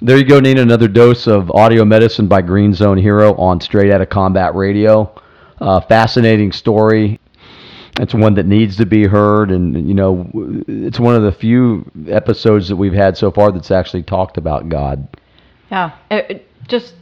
There you go, Nina. Another dose of audio medicine by Green Zone Hero on Straight Outta Combat Radio. Uh, fascinating story. It's one that needs to be heard, and you know, it's one of the few episodes that we've had so far that's actually talked about God. Yeah, it, it just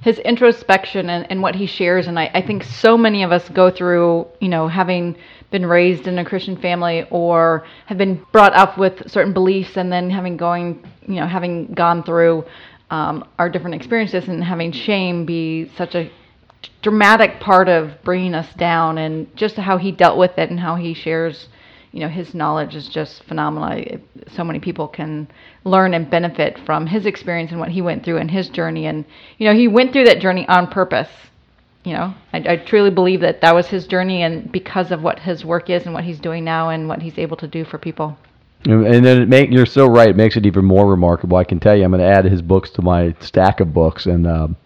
his introspection and, and what he shares, and I, I think so many of us go through, you know, having been raised in a Christian family or have been brought up with certain beliefs, and then having going, you know, having gone through um, our different experiences and having shame be such a dramatic part of bringing us down and just how he dealt with it and how he shares you know his knowledge is just phenomenal. So many people can learn and benefit from his experience and what he went through and his journey. And you know he went through that journey on purpose you know. I, I truly believe that that was his journey and because of what his work is and what he's doing now and what he's able to do for people. And then it make you're so right. It makes it even more remarkable. I can tell you i'm going to add his books to my stack of books. And um,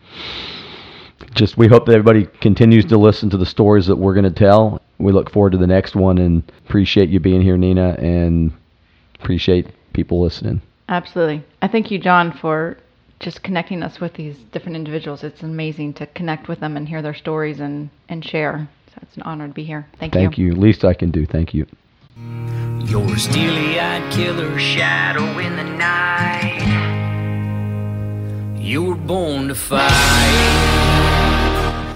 just we hope that everybody continues to listen to the stories that we're going to tell. We look forward to the next one and appreciate you being here, Nina, and appreciate people listening. Absolutely. I thank you, John, for just connecting us with these different individuals. It's amazing to connect with them and hear their stories and, and share. So it's an honor to be here. Thank, you. Thank you. Least I can do. Thank you. You're steely-eyed killer shadow in the night. You were born to fight.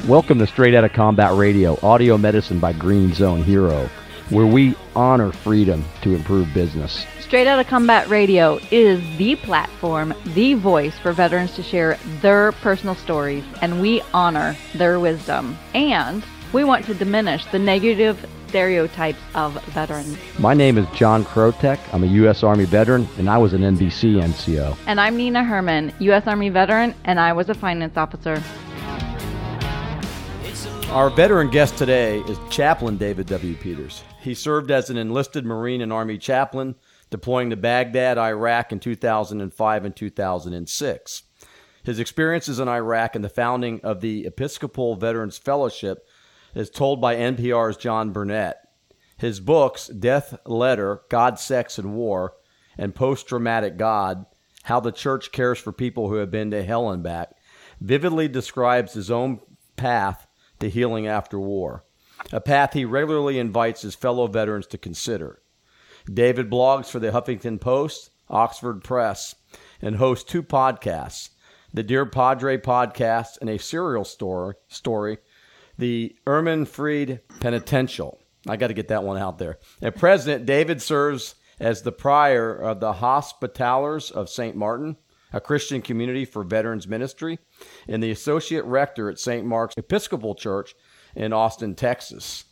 Welcome to Straight Outta Combat Radio, audio medicine by Green Zone Hero, where we honor freedom to improve business. Straight Outta Combat Radio is the platform, the voice for veterans to share their personal stories, and we honor their wisdom. And we want to diminish the negative stereotypes of veterans. My name is John Krotek. I'm a U.S. Army veteran, and I was an NBC NCO. And I'm Nina Herman, U.S. Army veteran, and I was a finance officer. Our veteran guest today is Chaplain David W. Peters. He served as an enlisted Marine and Army chaplain, deploying to Baghdad, Iraq in 2005 and 2006. His experiences in Iraq and the founding of the Episcopal Veterans Fellowship is told by NPR's John Burnett. His books, Death Letter, God, Sex, and War, and Post Traumatic God, How the Church Cares for People Who Have Been to Hell and Back, vividly describes his own path to healing after war, a path he regularly invites his fellow veterans to consider. David blogs for the Huffington Post, Oxford Press, and hosts two podcasts the Dear Padre podcast and a serial story, story the Ermenfrid Penitential. I got to get that one out there. And President David serves as the prior of the Hospitallers of St. Martin, a Christian community for veterans ministry, and the associate rector at St. Mark's Episcopal Church in Austin, Texas.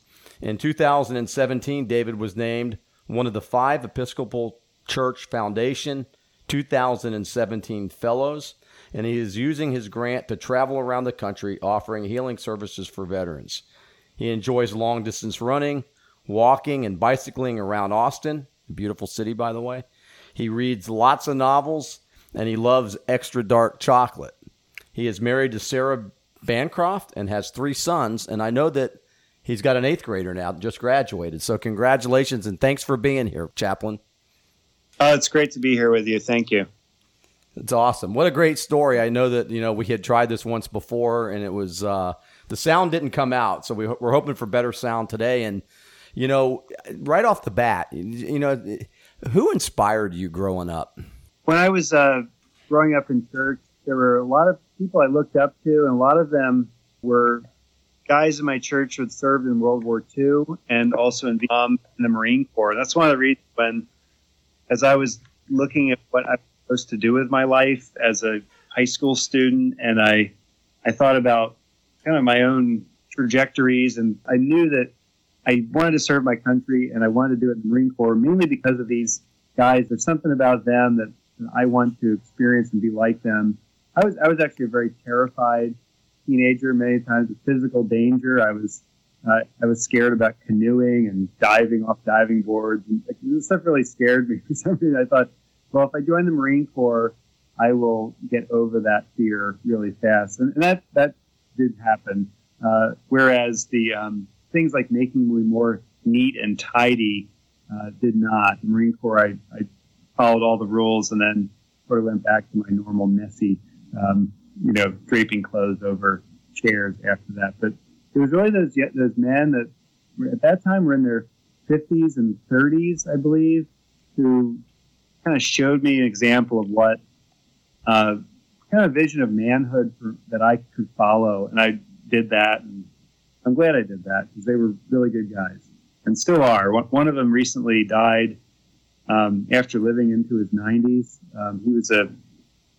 In 2017, David was named one of the five Episcopal Church Foundation 2017 Fellows, and he is using his grant to travel around the country offering healing services for veterans. He enjoys long distance running, walking, and bicycling around Austin, a beautiful city, by the way. He reads lots of novels, and he loves extra dark chocolate. He is married to Sarah Bancroft and has three sons. And I know that he's got an eighth grader now, just graduated. So congratulations and thanks for being here, Chaplain. Oh, it's great to be here with you. Thank you. It's awesome. What a great story. I know that, you know, we had tried this once before and it was, uh, the sound didn't come out. So we, we're hoping for better sound today. And, you know, right off the bat, you know, who inspired you growing up? When I was uh, growing up in church, there were a lot of people I looked up to, and a lot of them were guys in my church who had served in World War II and also in Vietnam the Marine Corps. That's one of the reasons when, as I was looking at what I was supposed to do with my life as a high school student, and I, I thought about kind of my own trajectories, and I knew that I wanted to serve my country and I wanted to do it in the Marine Corps mainly because of these guys. There's something about them that I want to experience and be like them. I was I was actually a very terrified teenager. Many times with physical danger. I was uh, I was scared about canoeing and diving off diving boards. And, like, this stuff really scared me for some reason. I thought, well, if I join the Marine Corps, I will get over that fear really fast, and, and that that did happen. Uh, whereas the um, things like making me more neat and tidy uh, did not. The Marine Corps, I, I followed all the rules, and then sort of went back to my normal messy, um, you know, draping clothes over chairs after that. But it was really those those men that at that time were in their 50s and 30s, I believe, who kind of showed me an example of what uh, kind of vision of manhood for, that I could follow, and I did that, and I'm glad I did that because they were really good guys and still are. One of them recently died um, after living into his 90s. Um, he was a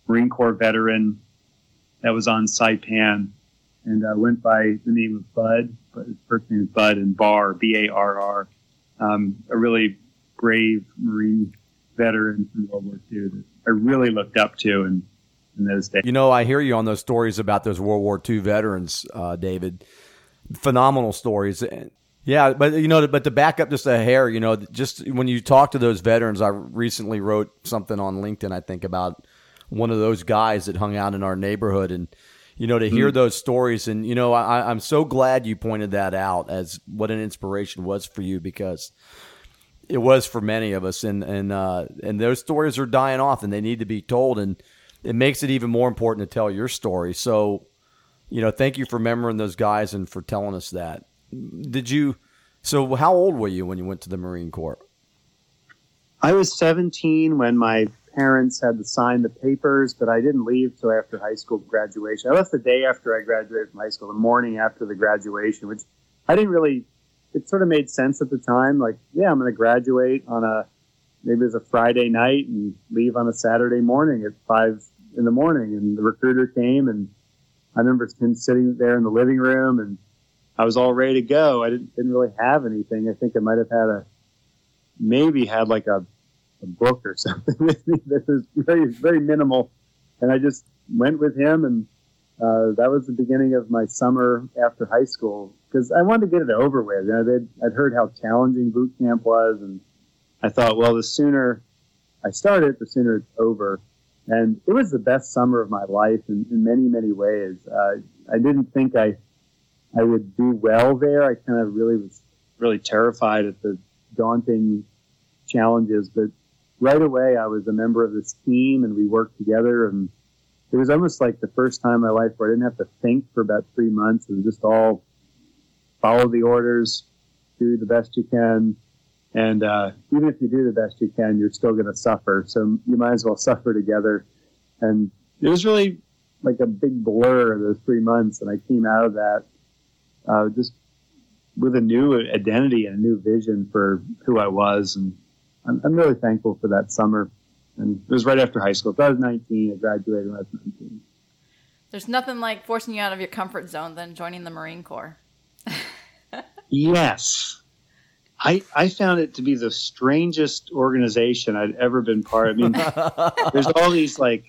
Marine Corps veteran that was on Saipan and uh, went by the name of Bud, but his first name is Bud and Barr, B A R R. Um, a really brave Marine veteran from World War II that I really looked up to in, in those days. You know, I hear you on those stories about those World War II veterans, uh, David. Phenomenal stories. Yeah, but you know, but to back up just a hair, you know, just when you talk to those veterans, I recently wrote something on LinkedIn, I think, about one of those guys that hung out in our neighborhood, and you know, to hear mm. those stories, and you know, I, I'm so glad you pointed that out as what an inspiration was for you because it was for many of us, and and uh, and those stories are dying off, and they need to be told, and it makes it even more important to tell your story. So, you know, thank you for remembering those guys and for telling us that did you? So, how old were you when you went to the Marine Corps? I was 17 when my parents had to sign the papers, but I didn't leave till after high school graduation. I left the day after I graduated from high school, the morning after the graduation, which I didn't really. It sort of made sense at the time. Like, yeah, I'm going to graduate on a maybe it was a Friday night and leave on a Saturday morning at five in the morning. And the recruiter came, and I remember him sitting there in the living room and I was all ready to go. I didn't, didn't really have anything. I think I might have had a, maybe had like a, a book or something with me that was very, very minimal. And I just went with him. And uh, that was the beginning of my summer after high school because I wanted to get it over with. You know, I'd heard how challenging boot camp was. And I thought, well, the sooner I start it, the sooner it's over. And it was the best summer of my life in, in many, many ways. Uh, I didn't think I, I would do well there. I kind of really was really terrified at the daunting challenges, but right away I was a member of this team and we worked together and it was almost like the first time in my life where I didn't have to think for about three months. Was just all follow the orders, do the best you can. And uh, even if you do the best you can, you're still going to suffer. So you might as well suffer together. And it was really like a big blur those three months. And I came out of that uh, just with a new identity and a new vision for who I was. And I'm, I'm, really thankful for that summer. And it was right after high school. So I was 19. I graduated when I was 19. There's nothing like forcing you out of your comfort zone than joining the Marine Corps. yes. I, I found it to be the strangest organization I'd ever been part of. I mean, there's all these like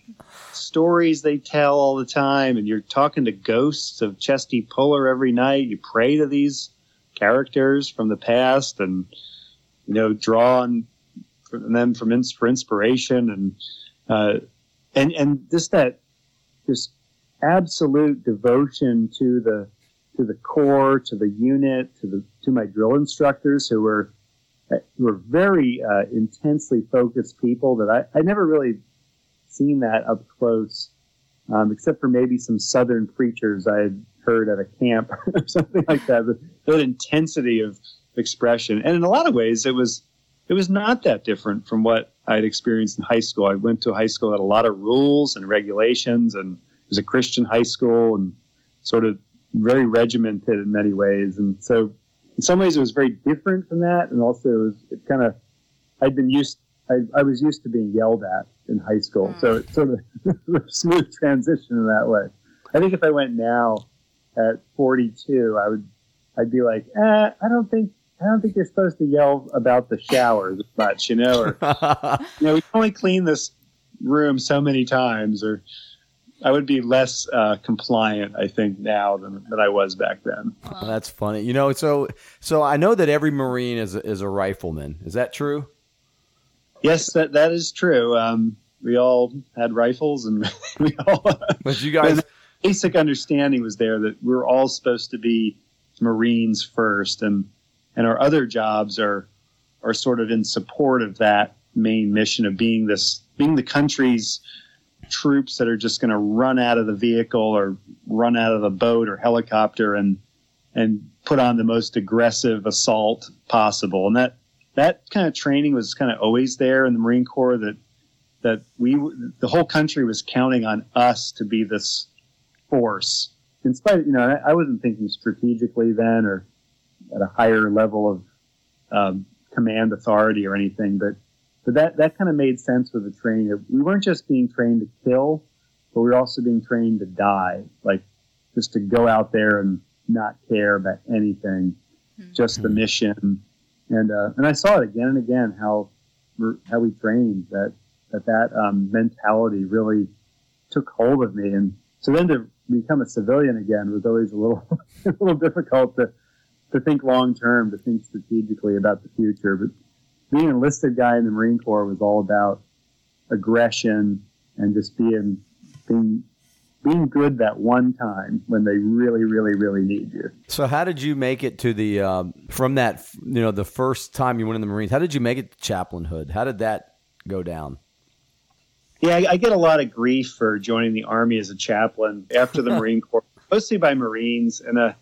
stories they tell all the time, and you're talking to ghosts of Chesty Puller every night. You pray to these characters from the past, and you know, draw on them from for inspiration, and uh, and and just that just absolute devotion to the to the core, to the unit, to the to my drill instructors who were who were very uh, intensely focused people that I, I never really seen that up close, um, except for maybe some southern preachers I had heard at a camp or something like that. The, that intensity of expression, and in a lot of ways, it was it was not that different from what I had experienced in high school. I went to a high school that had a lot of rules and regulations, and it was a Christian high school, and sort of very regimented in many ways. And so, in some ways, it was very different from that, and also it was it kind of I'd been used I, I was used to being yelled at in high school. Mm. So it's sort of a smooth transition in that way. I think if I went now at 42, I would, I'd be like, eh, I don't think, I don't think you're supposed to yell about the showers much, you know, or, you know, we only clean this room so many times, or I would be less uh, compliant, I think, now than, than I was back then. that's funny. You know, so, so I know that every Marine is a, is a rifleman. Is that true? Yes, that that is true. Um, we all had rifles, and we all. But you guys, basic understanding was there that we're all supposed to be Marines first, and and our other jobs are are sort of in support of that main mission of being this being the country's troops that are just going to run out of the vehicle or run out of the boat or helicopter and and put on the most aggressive assault possible and that that kind of training was kind of always there in the marine corps that that we the whole country was counting on us to be this force in spite of, you know I, I wasn't thinking strategically then or at a higher level of um, command authority or anything but but that, that kind of made sense with the training. We weren't just being trained to kill, but we were also being trained to die, like just to go out there and not care about anything, mm-hmm. just the mission. And uh, and I saw it again and again how how we trained that that that um, mentality really took hold of me. And so then to become a civilian again was always a little a little difficult to to think long term, to think strategically about the future. But being an enlisted guy in the Marine Corps was all about aggression and just being being being good that one time when they really, really, really need you. So, how did you make it to the um, from that you know the first time you went in the Marines? How did you make it to chaplainhood? How did that go down? Yeah, I, I get a lot of grief for joining the Army as a chaplain after the Marine Corps, mostly by Marines, and uh,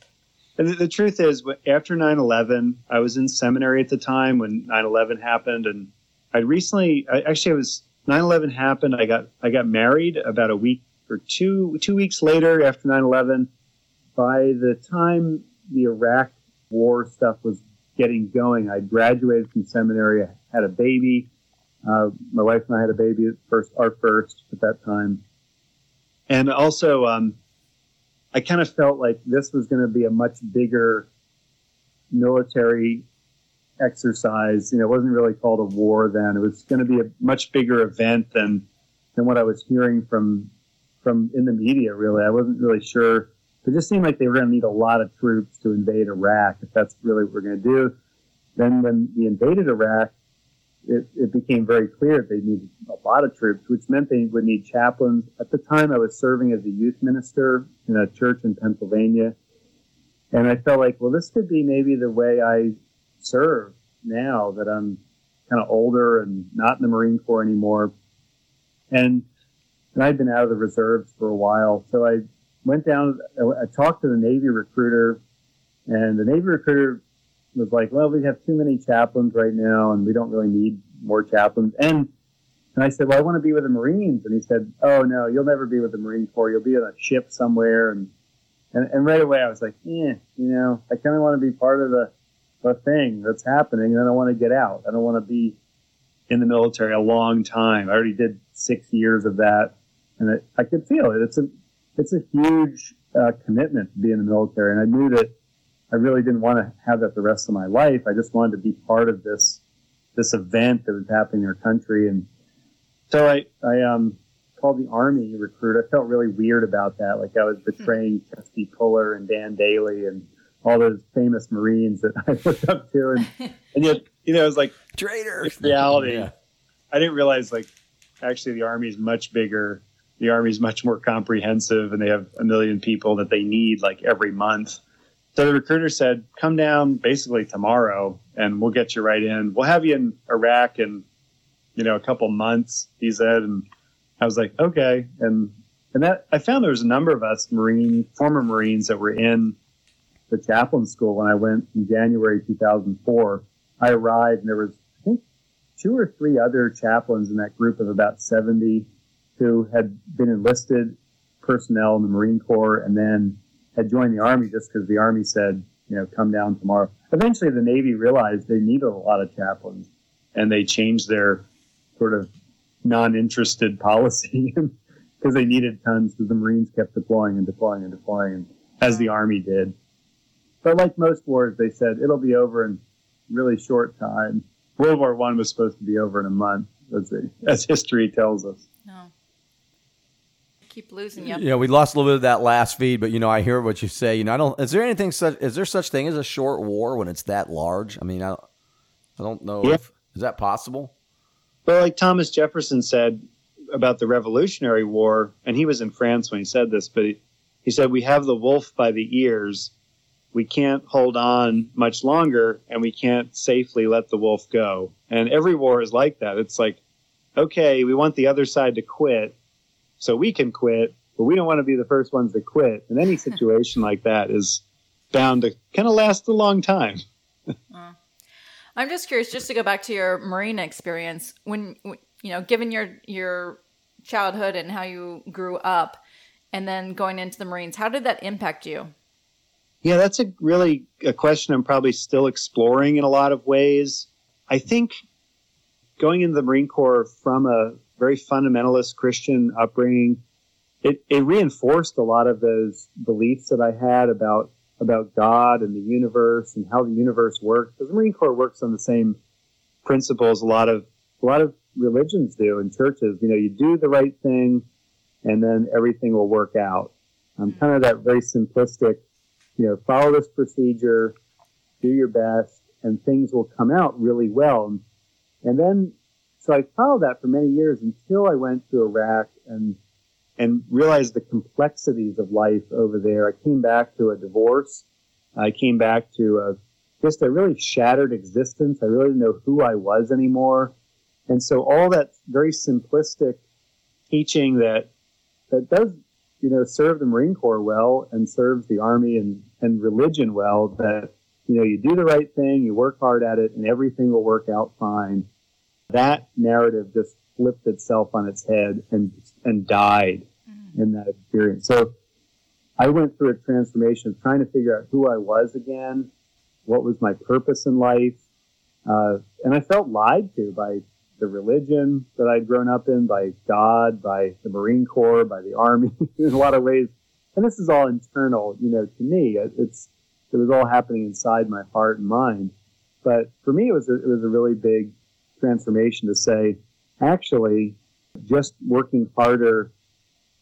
and the, the truth is, after 9 11, I was in seminary at the time when 9 11 happened. And I'd recently, I, actually, I was 9 11 happened. I got, I got married about a week or two, two weeks later after 9 11. By the time the Iraq war stuff was getting going, I graduated from seminary, I had a baby. Uh, my wife and I had a baby at first, our first at that time. And also, um, I kind of felt like this was going to be a much bigger military exercise. You know, it wasn't really called a war then. It was going to be a much bigger event than than what I was hearing from from in the media. Really, I wasn't really sure. It just seemed like they were going to need a lot of troops to invade Iraq. If that's really what we're going to do, then when we invaded Iraq, it, it became very clear they needed a lot of troops, which meant they would need chaplains. At the time, I was serving as a youth minister in a church in Pennsylvania. And I felt like, well, this could be maybe the way I serve now that I'm kind of older and not in the Marine Corps anymore. And, and I'd been out of the reserves for a while. So I went down, I talked to the Navy recruiter, and the Navy recruiter was like, well, we have too many chaplains right now, and we don't really need more chaplains. And and I said, well, I want to be with the Marines. And he said, oh no, you'll never be with the Marine Corps. You'll be on a ship somewhere. And and, and right away I was like, eh, you know, I kind of want to be part of the the thing that's happening, and I don't want to get out. I don't want to be in the military a long time. I already did six years of that, and it, I could feel it. It's a it's a huge uh, commitment to be in the military, and I knew that I really didn't want to have that the rest of my life. I just wanted to be part of this this event that was happening in our country. And so I, I um, called the Army recruit. I felt really weird about that. Like I was hmm. betraying Chesty Puller and Dan Daly and all those famous Marines that I looked up to. And, and yet, you know, it was like traitor reality. Yeah. I didn't realize like actually the Army is much bigger. The Army is much more comprehensive and they have a million people that they need like every month. So the recruiter said, "Come down basically tomorrow, and we'll get you right in. We'll have you in Iraq in, you know, a couple months." He said, and I was like, "Okay." And and that I found there was a number of us Marine former Marines that were in the chaplain school when I went in January 2004. I arrived, and there was I think two or three other chaplains in that group of about 70 who had been enlisted personnel in the Marine Corps, and then had joined the army just because the army said, you know, come down tomorrow. Eventually, the Navy realized they needed a lot of chaplains, and they changed their sort of non-interested policy because they needed tons. Because the Marines kept deploying and deploying and deploying, as the Army did. But like most wars, they said it'll be over in really short time. World War One was supposed to be over in a month, as, they, as history tells us. No keep losing you. You know, we lost a little bit of that last feed, but you know, I hear what you say. You know, I don't. Is there anything such? Is there such thing as a short war when it's that large? I mean, I, I don't know. Yeah. If, is that possible? Well, like Thomas Jefferson said about the Revolutionary War, and he was in France when he said this, but he, he said we have the wolf by the ears. we can't hold on much longer and we can't safely let the wolf go. And every war is like that. It's like, okay, we want the other side to quit so we can quit, but we don't want to be the first ones to quit. And any situation like that is bound to kind of last a long time. Uh, I'm just curious, just to go back to your marine experience, when, when you know, given your your childhood and how you grew up, and then going into the Marines, how did that impact you? Yeah, that's a really a question I'm probably still exploring in a lot of ways. I think going into the Marine Corps from a very fundamentalist Christian upbringing, it, it reinforced a lot of those beliefs that I had about about God and the universe and how the universe works. Because the Marine Corps works on the same principles a lot of a lot of religions do and churches. You know, you do the right thing, and then everything will work out. Um, kind of that very simplistic you know, follow this procedure, do your best, and things will come out really well. And then, so I followed that for many years until I went to Iraq and and realized the complexities of life over there. I came back to a divorce. I came back to a, just a really shattered existence. I really didn't know who I was anymore. And so all that very simplistic teaching that that does you know, serve the Marine Corps well and serves the Army and, and religion well that, you know, you do the right thing, you work hard at it, and everything will work out fine. That narrative just flipped itself on its head and, and died mm. in that experience. So I went through a transformation of trying to figure out who I was again, what was my purpose in life. Uh, and I felt lied to by the religion that I'd grown up in, by God, by the Marine Corps, by the Army, in a lot of ways. And this is all internal, you know, to me. It's it was all happening inside my heart and mind. But for me, it was a, it was a really big transformation to say, actually, just working harder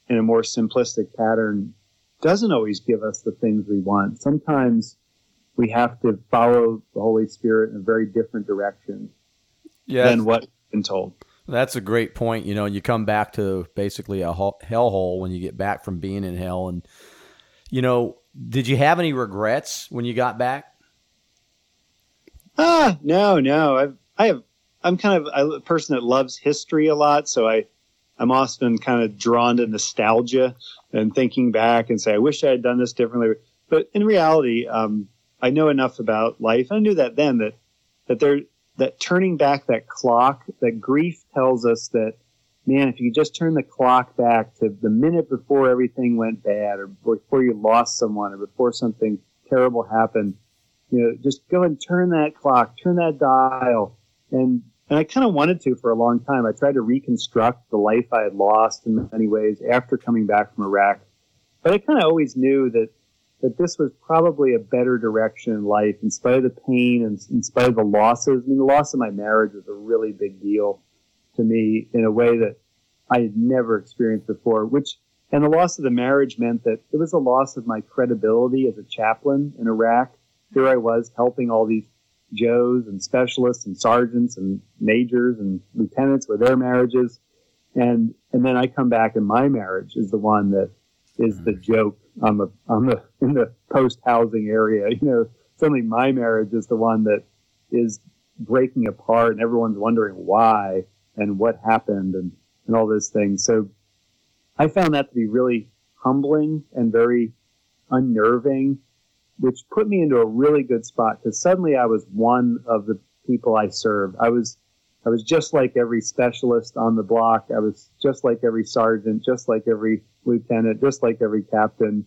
in a more simplistic pattern doesn't always give us the things we want. Sometimes we have to follow the Holy Spirit in a very different direction yes. than what we've been told. That's a great point. You know, you come back to basically a hellhole when you get back from being in hell. And, you know, did you have any regrets when you got back? Ah, no, no. I've, I have, I'm kind of a person that loves history a lot. So I, I'm often kind of drawn to nostalgia and thinking back and say, I wish I had done this differently. But in reality, um, I know enough about life. I knew that then that, that there, that turning back that clock, that grief tells us that, man, if you just turn the clock back to the minute before everything went bad or before you lost someone or before something terrible happened, you know, just go and turn that clock, turn that dial. And, and I kind of wanted to for a long time. I tried to reconstruct the life I had lost in many ways after coming back from Iraq. But I kind of always knew that that this was probably a better direction in life in spite of the pain and in spite of the losses. I mean, the loss of my marriage was a really big deal to me in a way that I had never experienced before, which, and the loss of the marriage meant that it was a loss of my credibility as a chaplain in Iraq. Here I was helping all these Joes and specialists and sergeants and majors and lieutenants with their marriages. And, and then I come back and my marriage is the one that is the mm. joke on the on the in the post housing area. You know, suddenly my marriage is the one that is breaking apart, and everyone's wondering why and what happened and and all those things. So I found that to be really humbling and very unnerving, which put me into a really good spot because suddenly I was one of the people I served. I was I was just like every specialist on the block. I was just like every sergeant, just like every lieutenant, just like every captain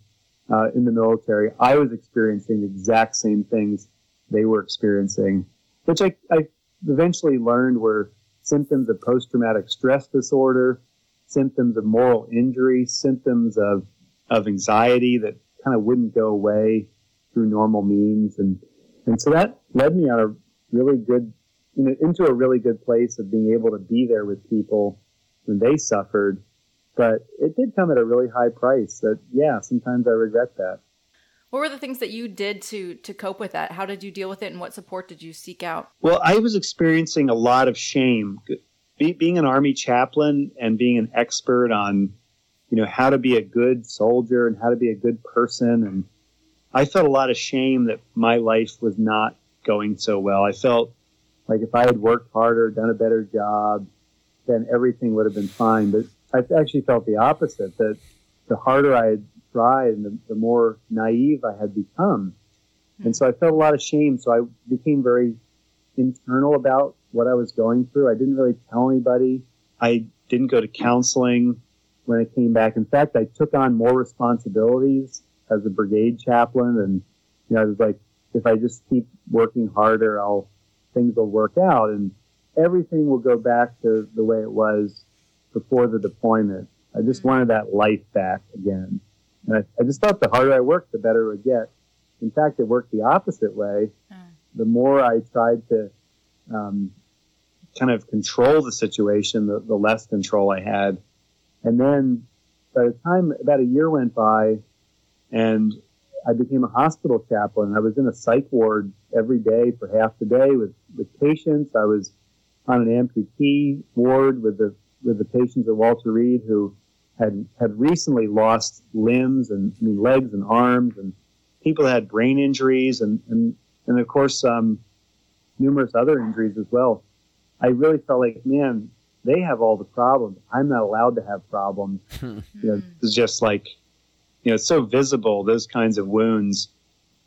uh, in the military. I was experiencing the exact same things they were experiencing, which I, I eventually learned were symptoms of post-traumatic stress disorder, symptoms of moral injury, symptoms of, of anxiety that kind of wouldn't go away through normal means. And, and so that led me on a really good you know, into a really good place of being able to be there with people when they suffered. But it did come at a really high price that, yeah, sometimes I regret that. What were the things that you did to to cope with that? How did you deal with it and what support did you seek out? Well, I was experiencing a lot of shame. Be, being an army chaplain and being an expert on, you know, how to be a good soldier and how to be a good person and I felt a lot of shame that my life was not going so well. I felt like if I had worked harder, done a better job, then everything would have been fine. But I actually felt the opposite that the harder I had tried and the, the more naive I had become. And hmm. so I felt a lot of shame. So I became very internal about what I was going through. I didn't really tell anybody. I didn't go to counseling when I came back. In fact, I took on more responsibilities as a brigade chaplain. And, you know, I was like, if I just keep working harder, I'll, things will work out and everything will go back to the way it was before the deployment. I just Mm-hmm. wanted that life back again. And I, I just thought the harder I worked, the better it would get. In fact, it worked the opposite way. Mm. The more I tried to um, kind of control the situation, the, the less control I had. And then by the time about a year went by and I became a hospital chaplain, I was in a psych ward every day for half the day with, with patients. I was on an amputee ward with the with the patients at Walter Reed who had had recently lost limbs and I mean legs and arms and people that had brain injuries and and, and of course um, numerous other injuries as well. I really felt like, man, they have all the problems. I'm not allowed to have problems. you know, it's just like, you know, it's so visible, those kinds of wounds.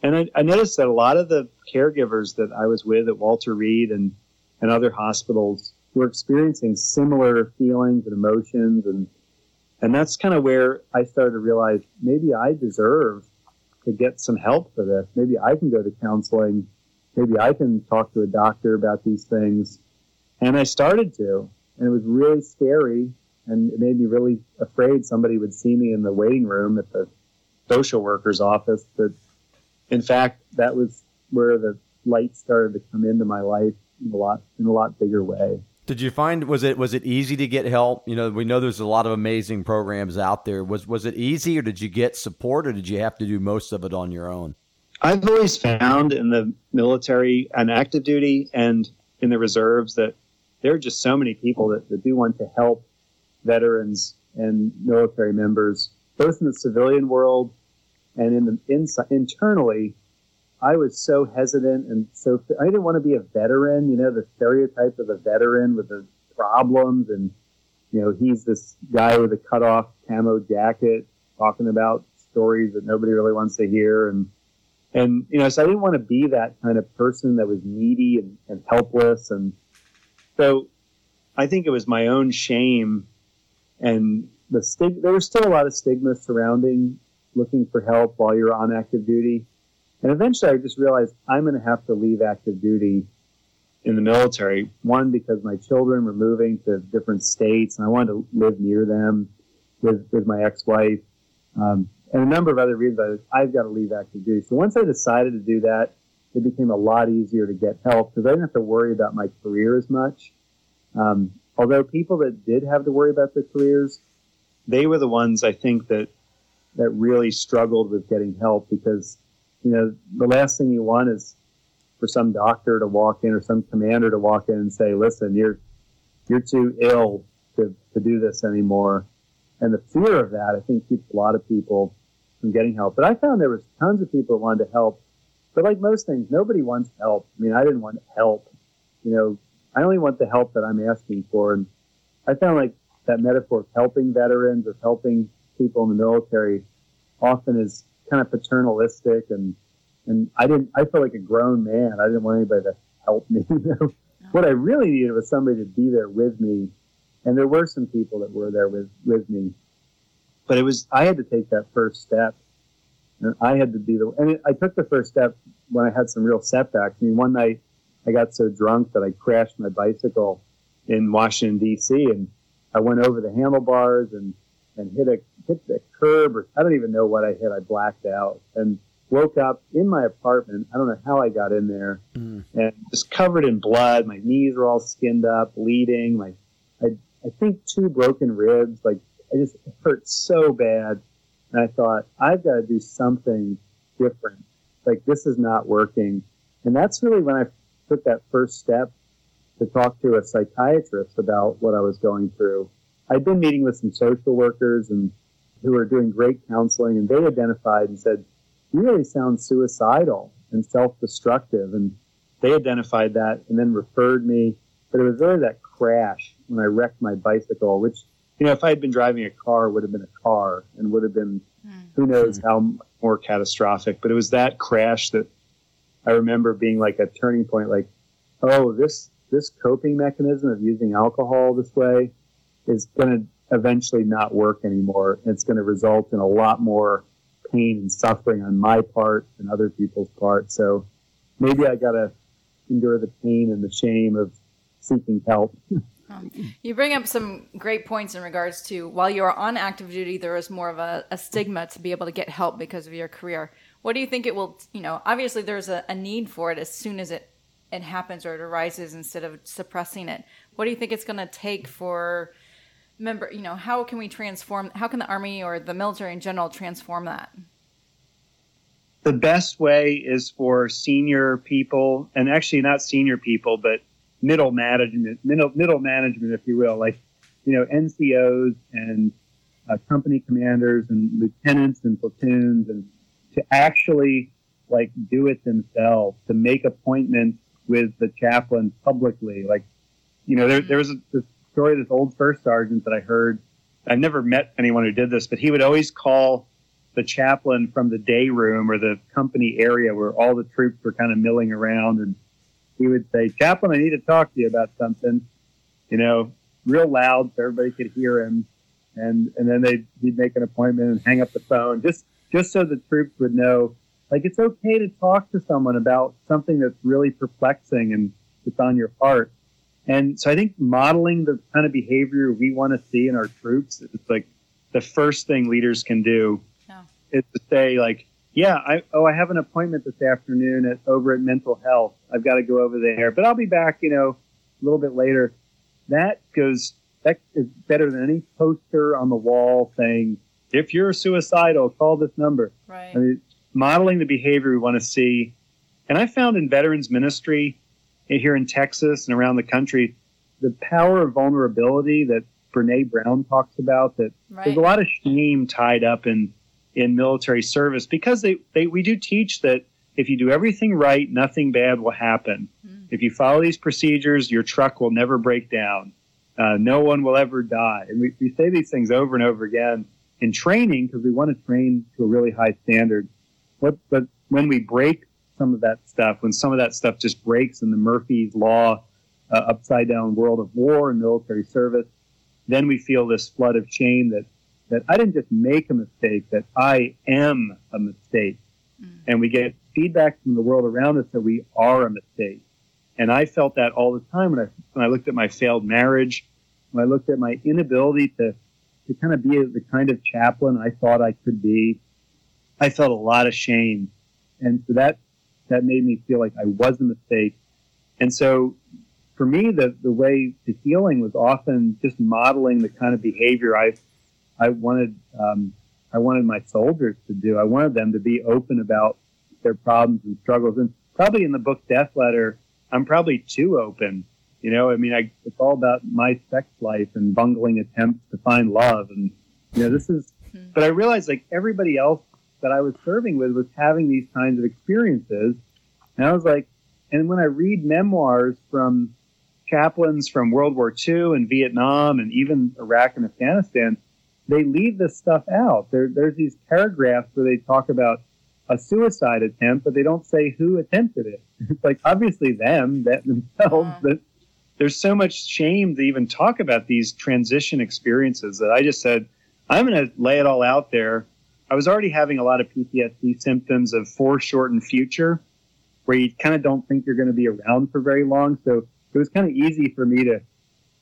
And I, I noticed that a lot of the caregivers that I was with at Walter Reed and, and other hospitals were experiencing similar feelings and emotions. And, and that's kind of where I started to realize maybe I deserve to get some help for this. Maybe I can go to counseling. Maybe I can talk to a doctor about these things. And I started to, and it was really scary and it made me really afraid somebody would see me in the waiting room at the social worker's office. That, in fact, that was where the light started to come into my life in a lot in a lot bigger way. Did you find was it was it easy to get help? You know, we know there's a lot of amazing programs out there. Was was it easy, or did you get support, or did you have to do most of it on your own? I've always found in the military and active duty and in the reserves that there are just so many people that, that do want to help veterans and military members, both in the civilian world and in the inside, internally. I was so hesitant and so I didn't want to be a veteran, you know, the stereotype of the veteran with the problems and you know, he's this guy with a cut off camo jacket talking about stories that nobody really wants to hear and and you know, so I didn't want to be that kind of person that was needy and, and helpless and so I think it was my own shame and the stig- there was still a lot of stigma surrounding looking for help while you're on active duty. And eventually I just realized I'm going to have to leave active duty in the military. One, because my children were moving to different states and I wanted to live near them with, with my ex-wife. Um, and a number of other reasons I I've got to leave active duty. So once I decided to do that, it became a lot easier to get help because I didn't have to worry about my career as much. Um, although people that did have to worry about their careers, they were the ones I think that that really struggled with getting help because you know the last thing you want is for some doctor to walk in or some commander to walk in and say, "Listen, you're you're too ill to, to do this anymore." And the fear of that, I think, keeps a lot of people from getting help. But I found there was tons of people that wanted to help, but like most things, nobody wants help. I mean, I didn't want help. You know, I only want the help that I'm asking for. And I found like that metaphor of helping veterans or helping people in the military often is kind of paternalistic and and I didn't I felt like a grown man. I didn't want anybody to help me. You know? Oh. What I really needed was somebody to be there with me. And there were some people that were there with, with me. But it was I had to take that first step. And I had to be the and it, I took the first step when I had some real setbacks. I mean one night I got so drunk that I crashed my bicycle in Washington D.C. and I went over the handlebars and and hit a hit the curb or I don't even know what I hit. I blacked out and woke up in my apartment. I don't know how I got in there Mm. and just covered in blood. My knees were all skinned up, bleeding. My I I think two broken ribs. Like I just hurt so bad. And I thought I've got to do something different. Like this is not working. And that's really when I took that first step to talk to a psychiatrist about what I was going through. I'd been meeting with some social workers and who were doing great counseling and they identified and said, "You really sound suicidal and self-destructive. And they identified that and then referred me. But it was really that crash when I wrecked my bicycle, which, you know, if I had been driving a car, would have been a car and would have been hmm. who knows hmm. how more catastrophic. But it was that crash that I remember being like a turning point. Like, oh, this this coping mechanism of using alcohol this way is going to eventually not work anymore. It's going to result in a lot more pain and suffering on my part and other people's part. So maybe I got to endure the pain and the shame of seeking help. Um, you bring up some great points in regards to while you are on active duty, there is more of a, a stigma to be able to get help because of your career. What do you think it will, you know, obviously there's a, a need for it as soon as it, it happens or it arises instead of suppressing it. What do you think it's going to take for member, you know, how can we transform, how can the Army or the military in general transform that? the best way is for senior people, and actually not senior people, but middle management, middle, middle management, if you will, like you know NCOs and uh, company commanders and lieutenants and platoons, and to actually like do it themselves, to make appointments with the chaplain publicly. Like, you know, there, there was a this story of this old first sergeant that I heard. I never met anyone who did this, but he would always call the chaplain from the day room or the company area where all the troops were kind of milling around and he would say, Chaplain, I need to talk to you about something, you know, real loud so everybody could hear him. And, and then they'd, he'd make an appointment and hang up the phone just, just so the troops would know, like, it's okay to talk to someone about something that's really perplexing and it's on your heart. And so I think modeling the kind of behavior we want to see in our troops is like the first thing leaders can do Yeah. is to say like, yeah, I, oh, I have an appointment this afternoon at over at mental health. I've got to go over there, but I'll be back, you know, a little bit later. That goes, that is better than any poster on the wall saying, if you're suicidal, call this number. Right. I mean, modeling the behavior we want to see. And I found in veterans ministry here in Texas and around the country, the power of vulnerability that Brene Brown talks about, that Right. there's a lot of shame tied up in, in military service because they, they, we do teach that if you do everything right, nothing bad will happen. If you follow these procedures, your truck will never break down. Uh, no one will ever die. And we, we say these things over and over again in training because we want to train to a really high standard. What, but when we break some of that stuff, when some of that stuff just breaks in the Murphy's Law, uh, upside down world of war and military service, then we feel this flood of shame that, that I didn't just make a mistake, that I am a mistake. And we get feedback from the world around us that we are a mistake. And I felt that all the time when I, when I looked at my failed marriage, when I looked at my inability to, to kind of be the kind of chaplain I thought I could be. I felt a lot of shame. And so that, that made me feel like I was a mistake. And so for me, the, the way to healing was often just modeling the kind of behavior I, I wanted, um, I wanted my soldiers to do. I wanted them to be open about their problems and struggles. And probably in the book Death Letter, I'm probably too open. You know, I mean, I, it's all about my sex life and bungling attempts to find love. And, you know, this is, mm-hmm. but I realized like everybody else that I was serving with was having these kinds of experiences. And I was like, and when I read memoirs from chaplains from World War II and Vietnam and even Iraq and Afghanistan, they leave this stuff out. There, there's these paragraphs where they talk about a suicide attempt, but they don't say who attempted it. It's like obviously them, that themselves, Yeah. but there's so much shame to even talk about these transition experiences that I just said, I'm going to lay it all out there. I was already having a lot of PTSD symptoms of foreshortened future, where you kind of don't think you're going to be around for very long. So it was kind of easy for me to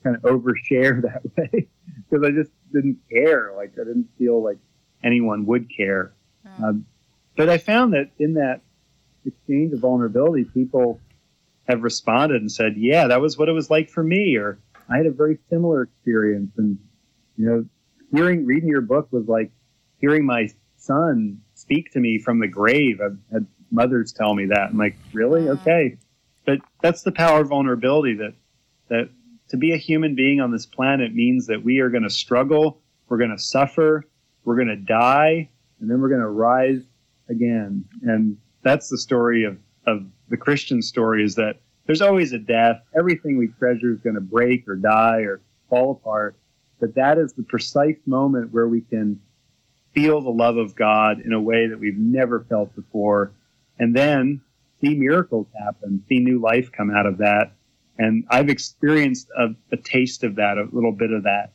kind of overshare that way because I just didn't care. Like I didn't feel like anyone would care. Um, but I found that in that exchange of vulnerability, people have responded and said, "Yeah, that was what it was like for me," or "I had a very similar experience." And you know, hearing reading your book was like hearing my son speak to me from the grave. I've had mothers tell me that. I'm like, really? Okay. But that's the power of vulnerability that that to be a human being on this planet means that we are going to struggle, we're going to suffer, we're going to die, and then we're going to rise again. And that's the story of, of the Christian story is that there's always a death. Everything we treasure is going to break or die or fall apart. But that is the precise moment where we can feel the love of God in a way that we've never felt before. And then see miracles happen, see new life come out of that. And I've experienced a, a taste of that, a little bit of that.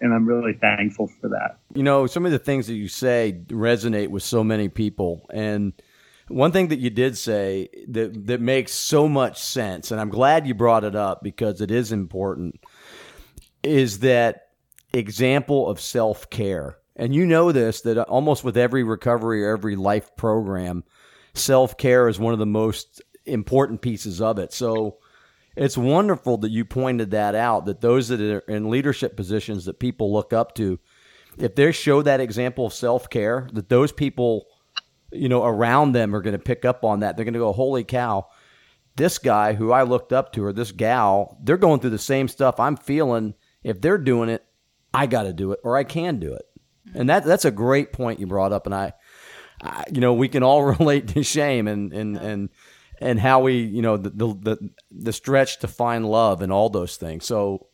And I'm really thankful for that. You know, some of the things that you say resonate with so many people. And one thing that you did say that, that makes so much sense, and I'm glad you brought it up because it is important, is that example of self care. And you know this that almost with every recovery or every life program, self care is one of the most important pieces of it. So it's wonderful that you pointed that out that those that are in leadership positions that people look up to, if they show that example of self care, that those people, you know, around them are going to pick up on that. They're going to go, holy cow, this guy who I looked up to or this gal, they're going through the same stuff I'm feeling. If they're doing it, I got to do it or I can do it. And that that's a great point you brought up. And I, I you know, we can all relate to shame and, and, and, and how we, you know, the, the, the stretch to find love and all those things. So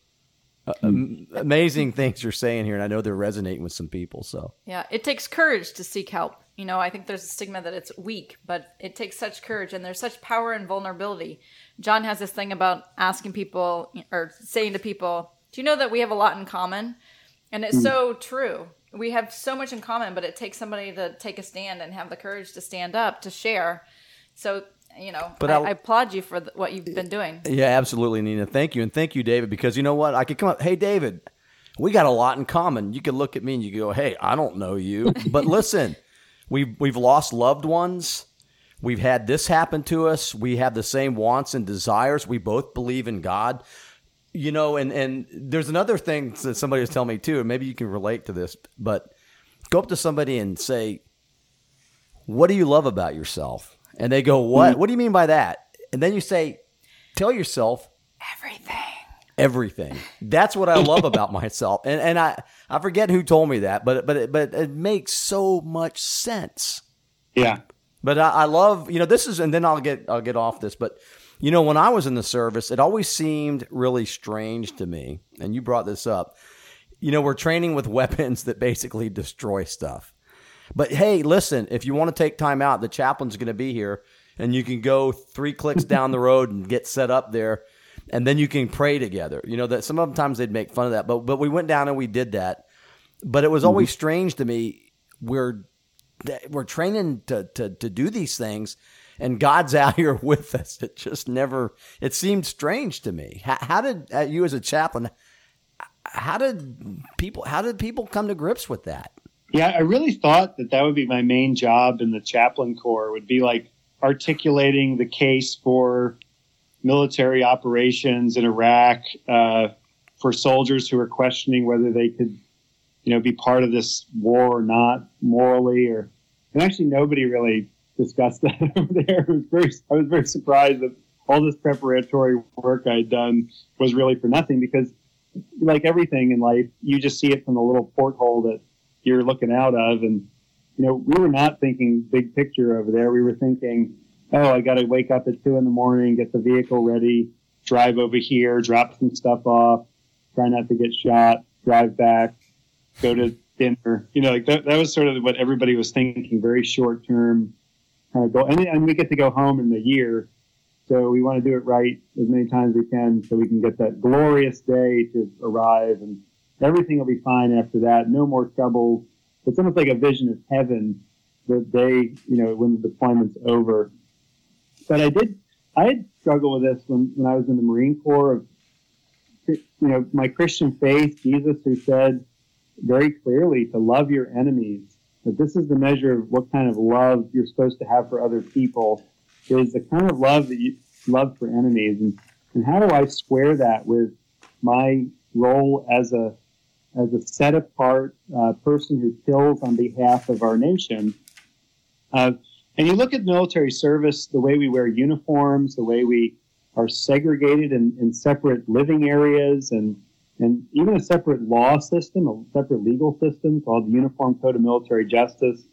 amazing things you're saying here. And I know they're resonating with some people. So yeah, it takes courage to seek help. You know, I think there's a stigma that it's weak, but it takes such courage and there's such power and vulnerability. John has this thing about asking people or saying to people, do you know that we have a lot in common? And it's mm. so true. We have so much in common, but it takes somebody to take a stand and have the courage to stand up to share. So you know, but I, I applaud you for the, what you've been doing. Yeah, absolutely, Nina. Thank you, and thank you, David. Because you know what, I could come up. Hey, David, we got a lot in common. You could look at me and you could go, "Hey, I don't know you," but listen, we've we've lost loved ones. We've had this happen to us. We have the same wants and desires. We both believe in God. You know, and and there's another thing that somebody was telling me too, and maybe you can relate to this. But go up to somebody and say, "What do you love about yourself?" And they go, What? Mm-hmm. What do you mean by that? And then you say, Tell yourself everything. Everything. That's what I love about myself. And and I, I forget who told me that, but but it, but it makes so much sense. Yeah. But I, I love, you know, this is and then I'll get I'll get off this, but you know, when I was in the service, it always seemed really strange to me, and you brought this up. You know, we're training with weapons that basically destroy stuff. But hey, listen, if you want to take time out, the chaplain's going to be here and you can go three clicks down the road and get set up there and then you can pray together. You know that sometimes they'd make fun of that, but but we went down and we did that. But it was always mm-hmm. strange to me. We're we're training to to to do these things, and God's out here with us. It just never. It seemed strange to me. How, how did uh, you as a chaplain? How did people? How did people come to grips with that? Yeah, I really thought that that would be my main job in the chaplain corps would be like articulating the case for military operations in Iraq uh, for soldiers who are questioning whether they could, you know, be part of this war or not morally. Or and actually nobody really discussed that over there. was very, I was very surprised that all this preparatory work I'd done was really for nothing because, like everything in life, you just see it from the little porthole that you're looking out of. And, you know, we were not thinking big picture over there. We were thinking, oh, I got to wake up at two in the morning, get the vehicle ready, drive over here, drop some stuff off, try not to get shot, drive back, go to dinner. You know, like that, that was sort of what everybody was thinking, very short term kind of goal. And, and we get to go home in the year. So we want to do it right as many times as we can so we can get that glorious day to arrive and everything will be fine after that. No more trouble. It's almost like a vision of heaven that they, you know, when the deployment's over. But I did, I had struggled with this when, when I was in the Marine Corps of, you know, my Christian faith, Jesus who said very clearly to love your enemies, that this is the measure of what kind of love you're supposed to have for other people is the kind of love that you love for enemies. And, and how do I square that with my role as a as a set apart uh, person who kills on behalf of our nation. Uh, and you look at military service, the way we wear uniforms, the way we are segregated in, in separate living areas, and and even a separate law system, a separate legal system called the Uniform Code of Military Justice.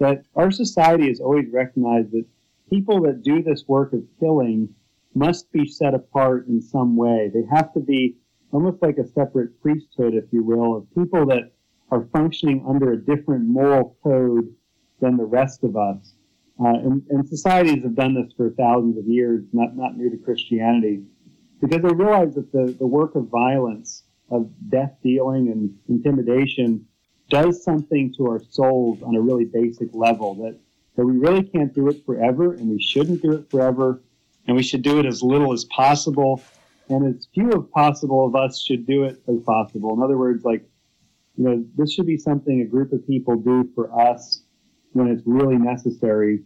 that our society has always recognized that people that do this work of killing must be set apart in some way. They have to be almost like a separate priesthood, if you will, of people that are functioning under a different moral code than the rest of us. Uh, and, and, societies have done this for thousands of years, not, not new to Christianity, because they realize that the, the work of violence, of death dealing and intimidation, does something to our souls on a really basic level that, that we really can't do it forever and we shouldn't do it forever and we should do it as little as possible and as few as possible of us should do it as possible. In other words, like, you know, this should be something a group of people do for us when it's really necessary.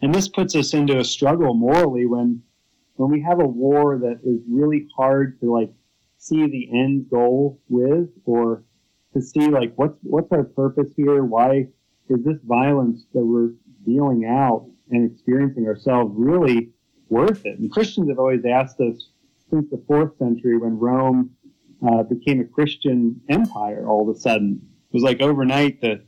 And this puts us into a struggle morally when when we have a war that is really hard to like see the end goal with or to see like what's what's our purpose here? Why is this violence that we're dealing out and experiencing ourselves really worth it? And Christians have always asked us since the fourth century when Rome uh, became a Christian empire all of a sudden. It was like overnight the,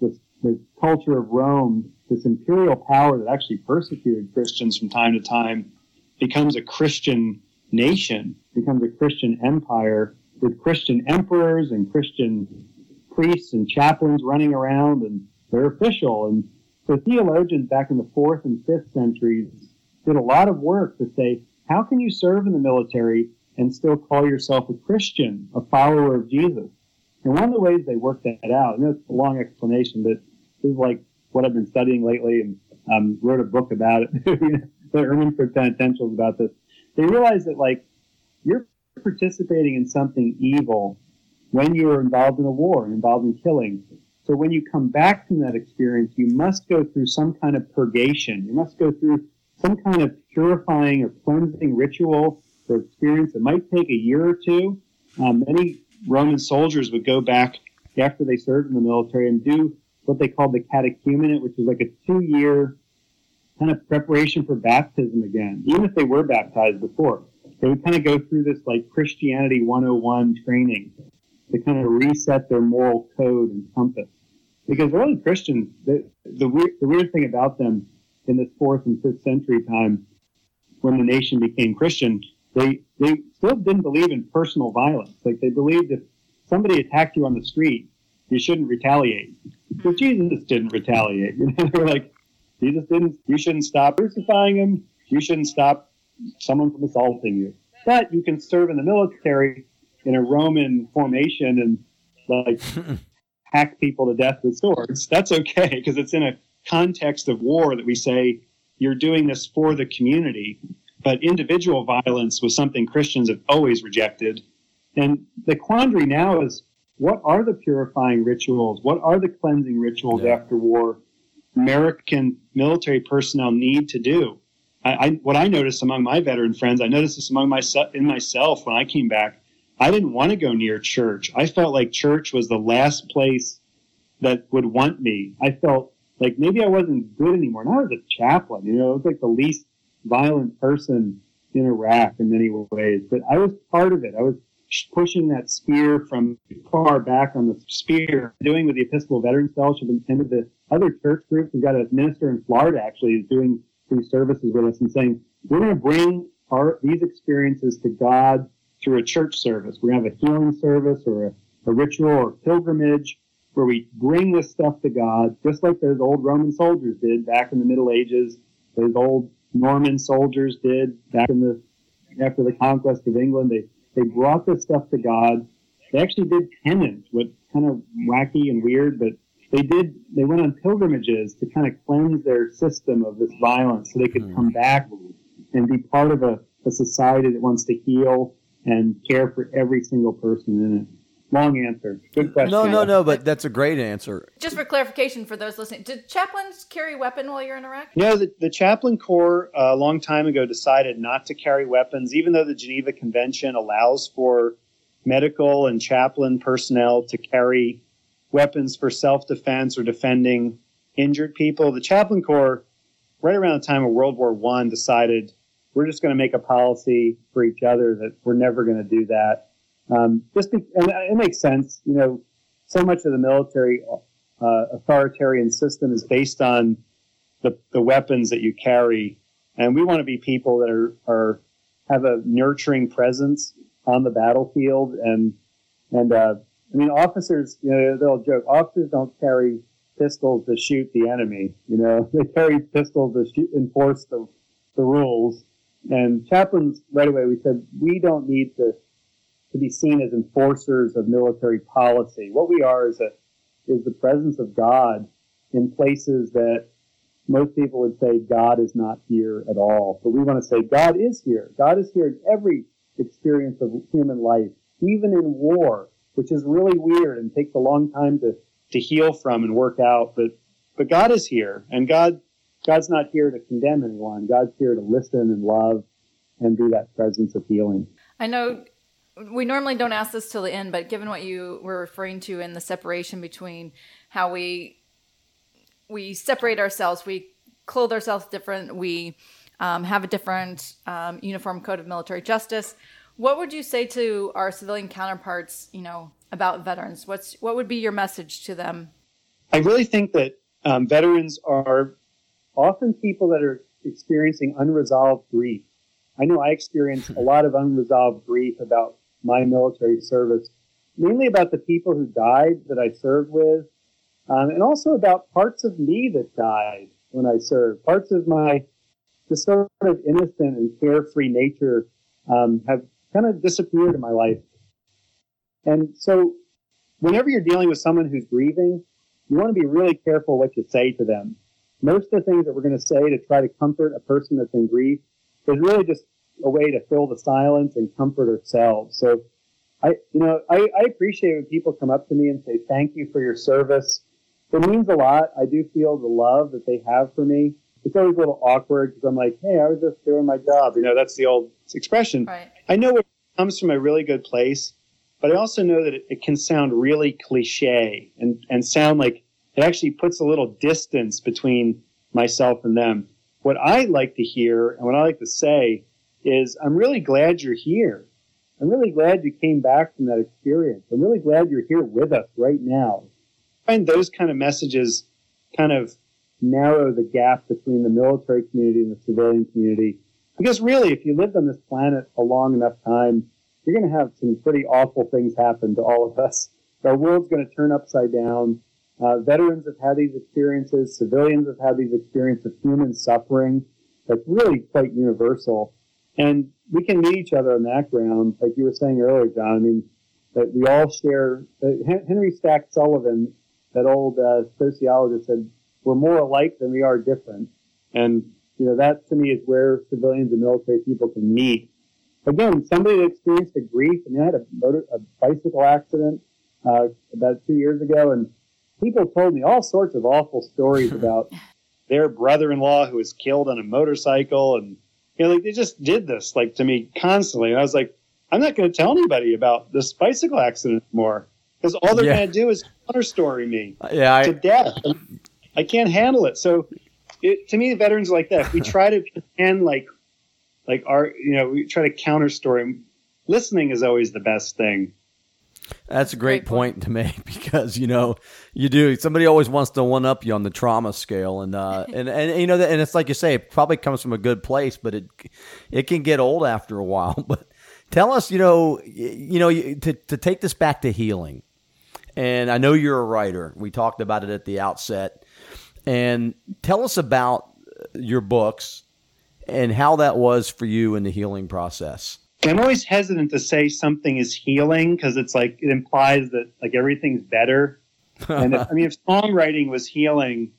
the, the culture of Rome, this imperial power that actually persecuted Christians from time to time, becomes a Christian nation, becomes a Christian empire with Christian emperors and Christian priests and chaplains running around and they're official. And so theologians back in the fourth and fifth centuries did a lot of work to say, how can you serve in the military and still call yourself a Christian, a follower of Jesus? And one of the ways they worked that out, and it's a long explanation, but this is like what I've been studying lately and um, wrote a book about it. the Ermenfrid Penitentials about this. They realized that like you're participating in something evil when you're involved in a war and involved in killing. So when you come back from that experience, you must go through some kind of purgation. You must go through some kind of purifying or cleansing ritual or experience. It might take a year or two. Um, many Roman soldiers would go back after they served in the military and do what they called the catechumenate, which was like a two-year kind of preparation for baptism again, even if they were baptized before they would kind of go through this like Christianity 101 training to kind of reset their moral code and compass. Because early Christians, the, the, weird, the weird thing about them in this fourth and fifth century time, when the nation became Christian, they, they still didn't believe in personal violence. Like they believed if somebody attacked you on the street, you shouldn't retaliate. But Jesus didn't retaliate. You know, they were like, Jesus didn't, you shouldn't stop crucifying him. You shouldn't stop someone from assaulting you. But you can serve in the military in a Roman formation and like hack people to death with swords. That's okay because it's in a context of war that we say you're doing this for the community. But individual violence was something Christians have always rejected. And the quandary now is what are the purifying rituals? What are the cleansing rituals yeah. after war American military personnel need to do? I, I, what I noticed among my veteran friends, I noticed this among myself in myself when I came back. I didn't want to go near church. I felt like church was the last place that would want me. I felt like maybe I wasn't good anymore. I was a chaplain, you know, I was like the least violent person in Iraq in many ways, but I was part of it. I was pushing that spear from far back on the spear, doing with the Episcopal Veterans Fellowship and, and the other church groups. We've got a minister in Florida actually is doing these services with us and saying, we're going to bring our, these experiences to God through a church service. We're going to have a healing service or a, a ritual or pilgrimage where we bring this stuff to God, just like those old Roman soldiers did back in the Middle Ages, those old Norman soldiers did back in the after the conquest of England. They they brought this stuff to God. They actually did penance, what kind of wacky and weird, but they did they went on pilgrimages to kind of cleanse their system of this violence so they could mm. come back and be part of a, a society that wants to heal and care for every single person in it long answer. Good question. No, no, no, but that's a great answer. Just for clarification for those listening, did chaplains carry a weapon while you're in Iraq? Yeah, the, the chaplain corps uh, a long time ago decided not to carry weapons, even though the Geneva Convention allows for medical and chaplain personnel to carry weapons for self defense or defending injured people. The chaplain corps, right around the time of World War One, decided we're just going to make a policy for each other that we're never going to do that. Um, just be, and it makes sense, you know. So much of the military uh, authoritarian system is based on the, the weapons that you carry. And we want to be people that are, are have a nurturing presence on the battlefield. And, and, uh, I mean, officers, you know, they'll joke, officers don't carry pistols to shoot the enemy. You know, they carry pistols to shoot, enforce the, the rules. And chaplains, right away, we said, we don't need to, to be seen as enforcers of military policy. What we are is a, is the presence of God in places that most people would say God is not here at all. But we want to say God is here. God is here in every experience of human life, even in war, which is really weird and takes a long time to, to heal from and work out. But, but God is here and God, God's not here to condemn anyone. God's here to listen and love and be that presence of healing. I know we normally don't ask this till the end, but given what you were referring to in the separation between how we we separate ourselves, we clothe ourselves different, we um, have a different um, uniform code of military justice. What would you say to our civilian counterparts, you know, about veterans? What's what would be your message to them? I really think that um, veterans are often people that are experiencing unresolved grief. I know I experienced a lot of unresolved grief about my military service, mainly about the people who died that I served with, um, and also about parts of me that died when I served. Parts of my the sort of innocent and carefree nature um, have kind of disappeared in my life. And so, whenever you're dealing with someone who's grieving, you want to be really careful what you say to them. Most of the things that we're going to say to try to comfort a person that's in grief is really just a way to fill the silence and comfort ourselves. So I, you know, I, I appreciate when people come up to me and say, thank you for your service. It means a lot. I do feel the love that they have for me. It's always a little awkward because I'm like, hey, I was just doing my job. You know, that's the old expression. Right. I know it comes from a really good place, but I also know that it, it can sound really cliche and, and sound like it actually puts a little distance between myself and them. What I like to hear and what I like to say is I'm really glad you're here. I'm really glad you came back from that experience. I'm really glad you're here with us right now. I find those kind of messages kind of narrow the gap between the military community and the civilian community. Because really, if you lived on this planet a long enough time, you're going to have some pretty awful things happen to all of us. Our world's going to turn upside down. Uh, veterans have had these experiences. Civilians have had these experiences of human suffering that's really quite universal. And we can meet each other on that ground, like you were saying earlier, John. I mean, that we all share. Uh, Henry Stack Sullivan, that old uh, sociologist, said we're more alike than we are different. And you know that to me is where civilians and military people can meet. Again, somebody that experienced a grief and they had a motor, a bicycle accident uh, about two years ago, and people told me all sorts of awful stories about their brother-in-law who was killed on a motorcycle and you know, like they just did this like to me constantly. And I was like, I'm not going to tell anybody about this bicycle accident anymore because all they're Yeah. going to do is counter story me uh, Yeah, I, to death. I can't handle it. So it, to me, veterans are like that. If we try to pretend like, like our, you know, we try to counter story. Listening is always the best thing. That's a great Great point. point to make because you know you do. Somebody always wants to one up you on the trauma scale, and uh, and and you know, and it's like you say, it probably comes from a good place, but it it can get old after a while. But tell us, you know, you know, to to take this back to healing, and I know you're a writer. We talked about it at the outset, and tell us about your books and how that was for you in the healing process. I'm always hesitant to say something is healing because it's like it implies that like everything's better. And if, I mean, if songwriting was healing,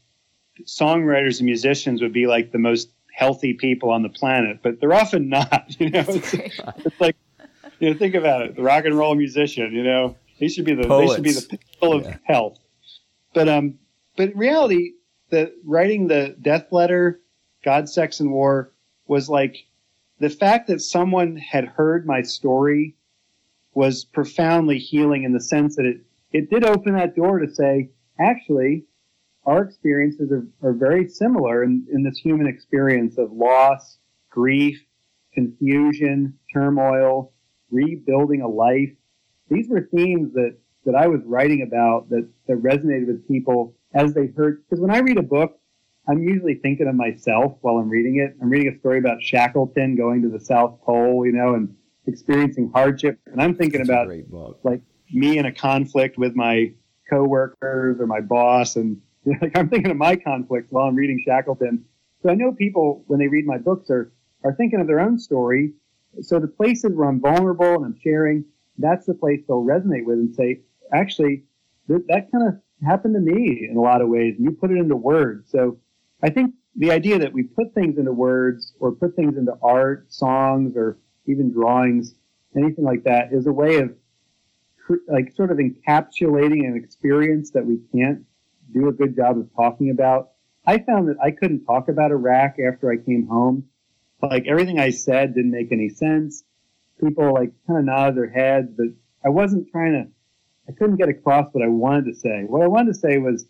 songwriters and musicians would be like the most healthy people on the planet, but they're often not. You know, it's, it's like you know, think about it. The rock and roll musician, you know, they should be the they should be the Poets. pinnacle of Yeah. health. But um, but in reality, the writing the death letter, God, Sex, and War was like the fact that someone had heard my story was profoundly healing in the sense that it, it did open that door to say, actually, our experiences are, are very similar in, in this human experience of loss, grief, confusion, turmoil, rebuilding a life. These were themes that that I was writing about that, that resonated with people as they heard. Because when I read a book, I'm usually thinking of myself while I'm reading it. I'm reading a story about Shackleton going to the South Pole, you know, and experiencing hardship. And I'm thinking That's about like me in a conflict with my coworkers or my boss. And you know, like I'm thinking of my conflicts while I'm reading Shackleton. So I know people when they read my books are, are thinking of their own story. So the places where I'm vulnerable and I'm sharing, that's the place they'll resonate with and say, actually, th- that kind of happened to me in a lot of ways. And you put it into words. So I think the idea that we put things into words or put things into art, songs, or even drawings, anything like that, is a way of like sort of encapsulating an experience that we can't do a good job of talking about. I found that I couldn't talk about Iraq after I came home. Like everything I said didn't make any sense. People like kind of nodded their heads, but I wasn't trying to, I couldn't get across what I wanted to say. What I wanted to say was,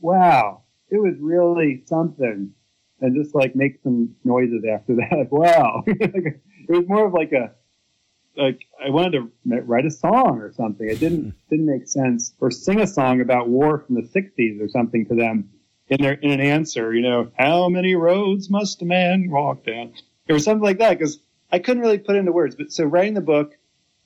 wow, it was really something. And just like make some noises after that. wow. it was more of like a, like I wanted to write a song or something. It didn't hmm. didn't make sense. Or sing a song about war from the '60s or something to them in their in an answer. You know, how many roads must a man walk down, or something like that. Because I couldn't really put it into words. But so writing the book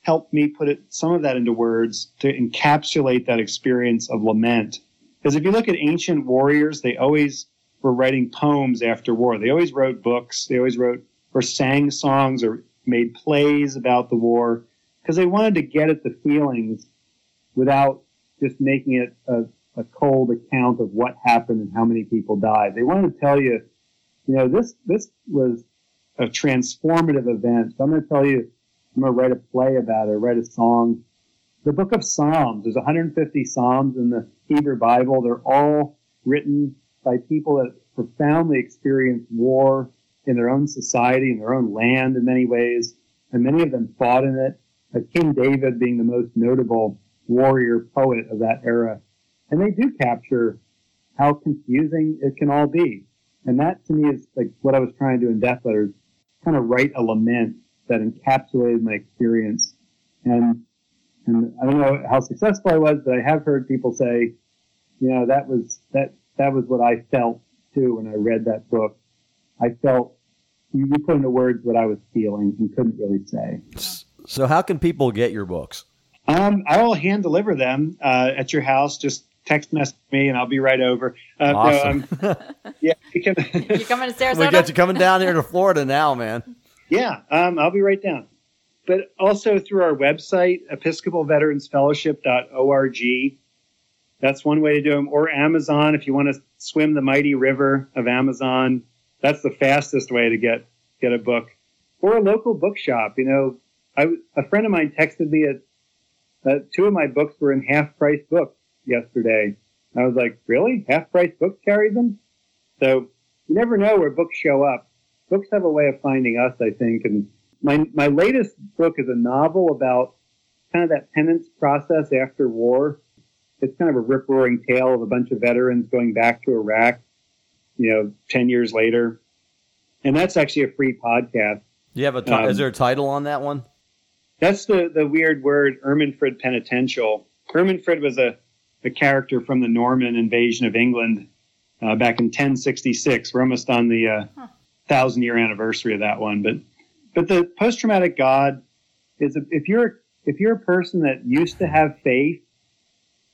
helped me put it some of that into words to encapsulate that experience of lament. Because if you look at ancient warriors, they always were writing poems after war. They always wrote books. They always wrote or sang songs or made plays about the war because they wanted to get at the feelings without just making it a, a, cold account of what happened and how many people died. They wanted to tell you, you know, this this was a transformative event. So I'm going to tell you, I'm going to write a play about it, write a song. The book of Psalms, there's 150 Psalms in the Hebrew Bible. They're all written by people that profoundly experienced war in their own society, in their own land in many ways, and many of them fought in it. King David being the most notable warrior poet of that era. And they do capture how confusing it can all be. And that to me is like what I was trying to do in Death Letters, kind of write a lament that encapsulated my experience. And, and I don't know how successful I was, but I have heard people say, you know, that was, that, that was what I felt too when I read that book. I felt you put into words what I was feeling and couldn't really say. So, how can people get your books? Um, I will hand deliver them uh, at your house. Just text message me and I'll be right over. Uh, awesome. No, um, yeah, you can, you coming to Sarasota? We got you coming down here to Florida now, man. Yeah, um, I'll be right down. But also through our website, EpiscopalVeteransFellowship.org. That's one way to do them. Or Amazon, if you want to swim the mighty river of Amazon, that's the fastest way to get get a book. Or a local bookshop. You know, I, a friend of mine texted me at uh, two of my books were in half price books yesterday. I was like, really? Half price books carry them? So you never know where books show up. Books have a way of finding us, I think. And my, my latest book is a novel about kind of that penance process after war. It's kind of a rip roaring tale of a bunch of veterans going back to Iraq you know, 10 years later. And that's actually a free podcast. Do You have a t- um, is there a title on that one? That's the, the weird word, Ermenfrid Penitential. Ermenfrid was a, a character from the Norman invasion of England uh, back in 1066. We're almost on the uh, huh. thousand year anniversary of that one. But but the post traumatic God is a, if you're if you're a person that used to have faith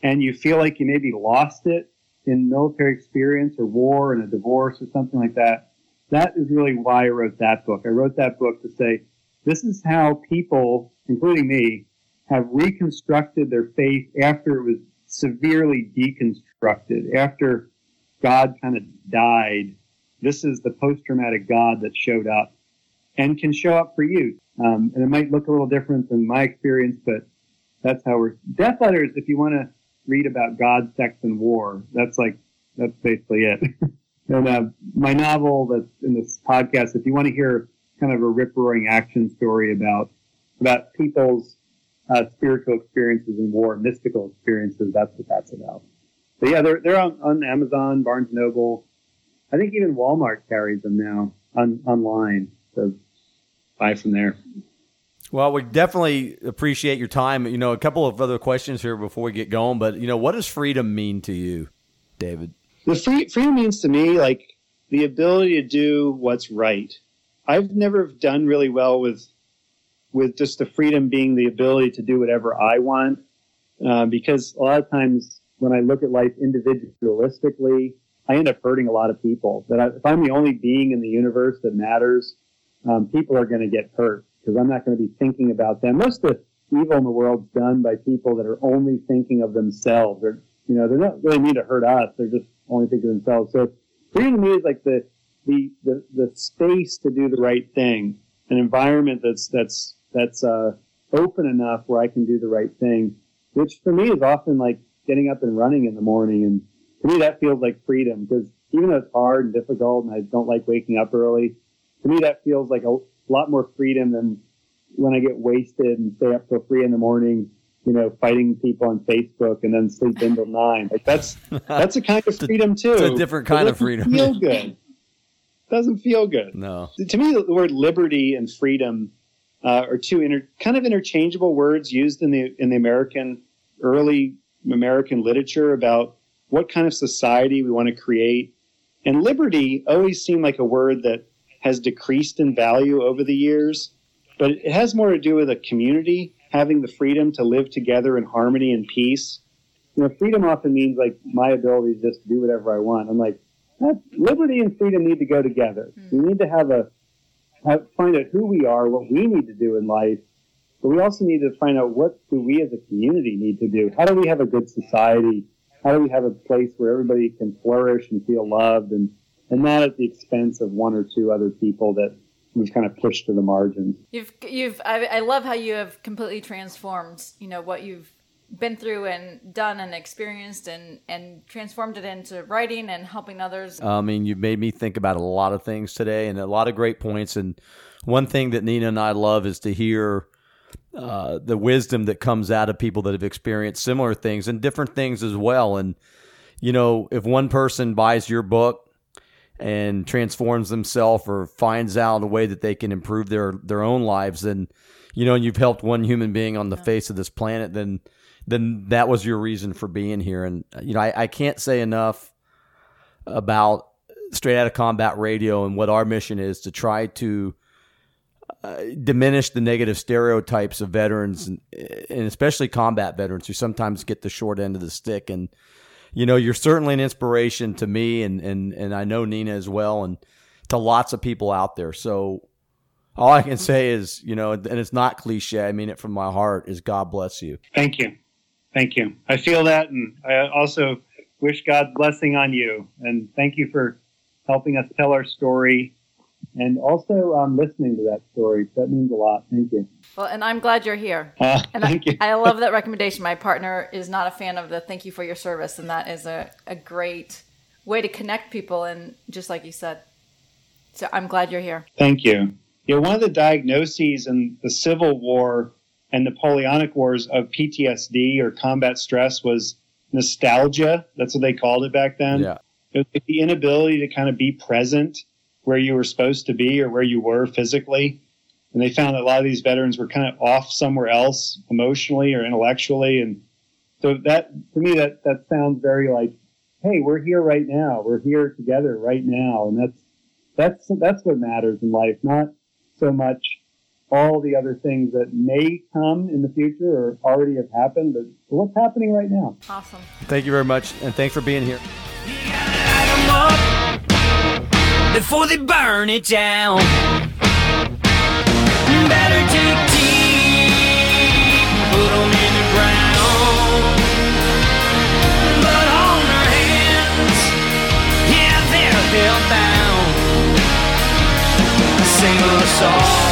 and you feel like you maybe lost it in military experience or war and a divorce or something like that, that is really why I wrote that book. I wrote that book to say, this is how people, including me, have reconstructed their faith after it was severely deconstructed, after God kind of died. This is the post traumatic God that showed up and can show up for you. Um, and it might look a little different than my experience, but that's how we're. Death letters, if you want to read about God, sex, and war. That's like that's basically it. and uh, my novel that's in this podcast, if you want to hear kind of a rip roaring action story about about people's uh, spiritual experiences in war, mystical experiences, that's what that's about. But yeah, they're they're on, on Amazon, Barnes Noble. I think even Walmart carries them now on online. So buy from there. Well, we definitely appreciate your time. You know, a couple of other questions here before we get going, but you know, what does freedom mean to you, David? The free, freedom means to me like the ability to do what's right. I've never done really well with with just the freedom being the ability to do whatever I want, uh, because a lot of times when I look at life individualistically, I end up hurting a lot of people. That I, if I'm the only being in the universe that matters, um, people are going to get hurt because I'm not going to be thinking about them. Most of the evil in the world's done by people that are only thinking of themselves. Or you know, they're not really mean to hurt us. They're just only thinking of themselves. So freedom to me is like the the the, the space to do the right thing, an environment that's that's that's uh, open enough where I can do the right thing, which for me is often like getting up and running in the morning. And to me, that feels like freedom because even though it's hard and difficult and I don't like waking up early, to me, that feels like a lot more freedom than when I get wasted and stay up till three in the morning, you know, fighting people on Facebook and then sleep until nine. Like that's, that's a kind of freedom too. It's a different kind of freedom. Feel good. Doesn't feel good. No. To me, the word liberty and freedom uh, are two inter- kind of interchangeable words used in the in the American early American literature about what kind of society we want to create. And liberty always seemed like a word that has decreased in value over the years, but it has more to do with a community having the freedom to live together in harmony and peace. You know, freedom often means like my ability to just to do whatever I want. I'm like, liberty and freedom need to go together. Mm. We need to have a have, find out who we are, what we need to do in life, but we also need to find out what do we as a community need to do. How do we have a good society? How do we have a place where everybody can flourish and feel loved, and and not at the expense of one or two other people that we've kind of pushed to the margins. You've you've I, I love how you have completely transformed. You know what you've been through and done and experienced and and transformed it into writing and helping others. I mean, you've made me think about a lot of things today and a lot of great points. And one thing that Nina and I love is to hear uh, the wisdom that comes out of people that have experienced similar things and different things as well. And you know, if one person buys your book and transforms themselves or finds out a way that they can improve their their own lives, then you know, you've helped one human being on the yeah. face of this planet, then then that was your reason for being here. And you know, I, I can't say enough about Straight Out of Combat Radio and what our mission is to try to uh, diminish the negative stereotypes of veterans and, and, especially combat veterans who sometimes get the short end of the stick. And you know, you're certainly an inspiration to me, and and and I know Nina as well, and to lots of people out there. So all I can say is, you know, and it's not cliche. I mean it from my heart. Is God bless you. Thank you. Thank you. I feel that, and I also wish God's blessing on you. And thank you for helping us tell our story and also um, listening to that story. That means a lot. Thank you. Well, and I'm glad you're here. Uh, and thank I, you. I love that recommendation. My partner is not a fan of the thank you for your service, and that is a, a great way to connect people. And just like you said, so I'm glad you're here. Thank you. Yeah, one of the diagnoses in the Civil War and Napoleonic Wars of PTSD or combat stress was nostalgia. That's what they called it back then. Yeah. It was the inability to kind of be present where you were supposed to be or where you were physically. And they found that a lot of these veterans were kind of off somewhere else emotionally or intellectually. And so that, to me, that, that sounds very like, hey, we're here right now. We're here together right now. And that's, that's, that's what matters in life, not so much all the other things that may come in the future or already have happened, but what's happening right now. Awesome. Thank you very much, and thanks for being here. Before they burn it down, better take deep, put in the ground. Blood on their hands, yeah, they're hell bound. Sing a song.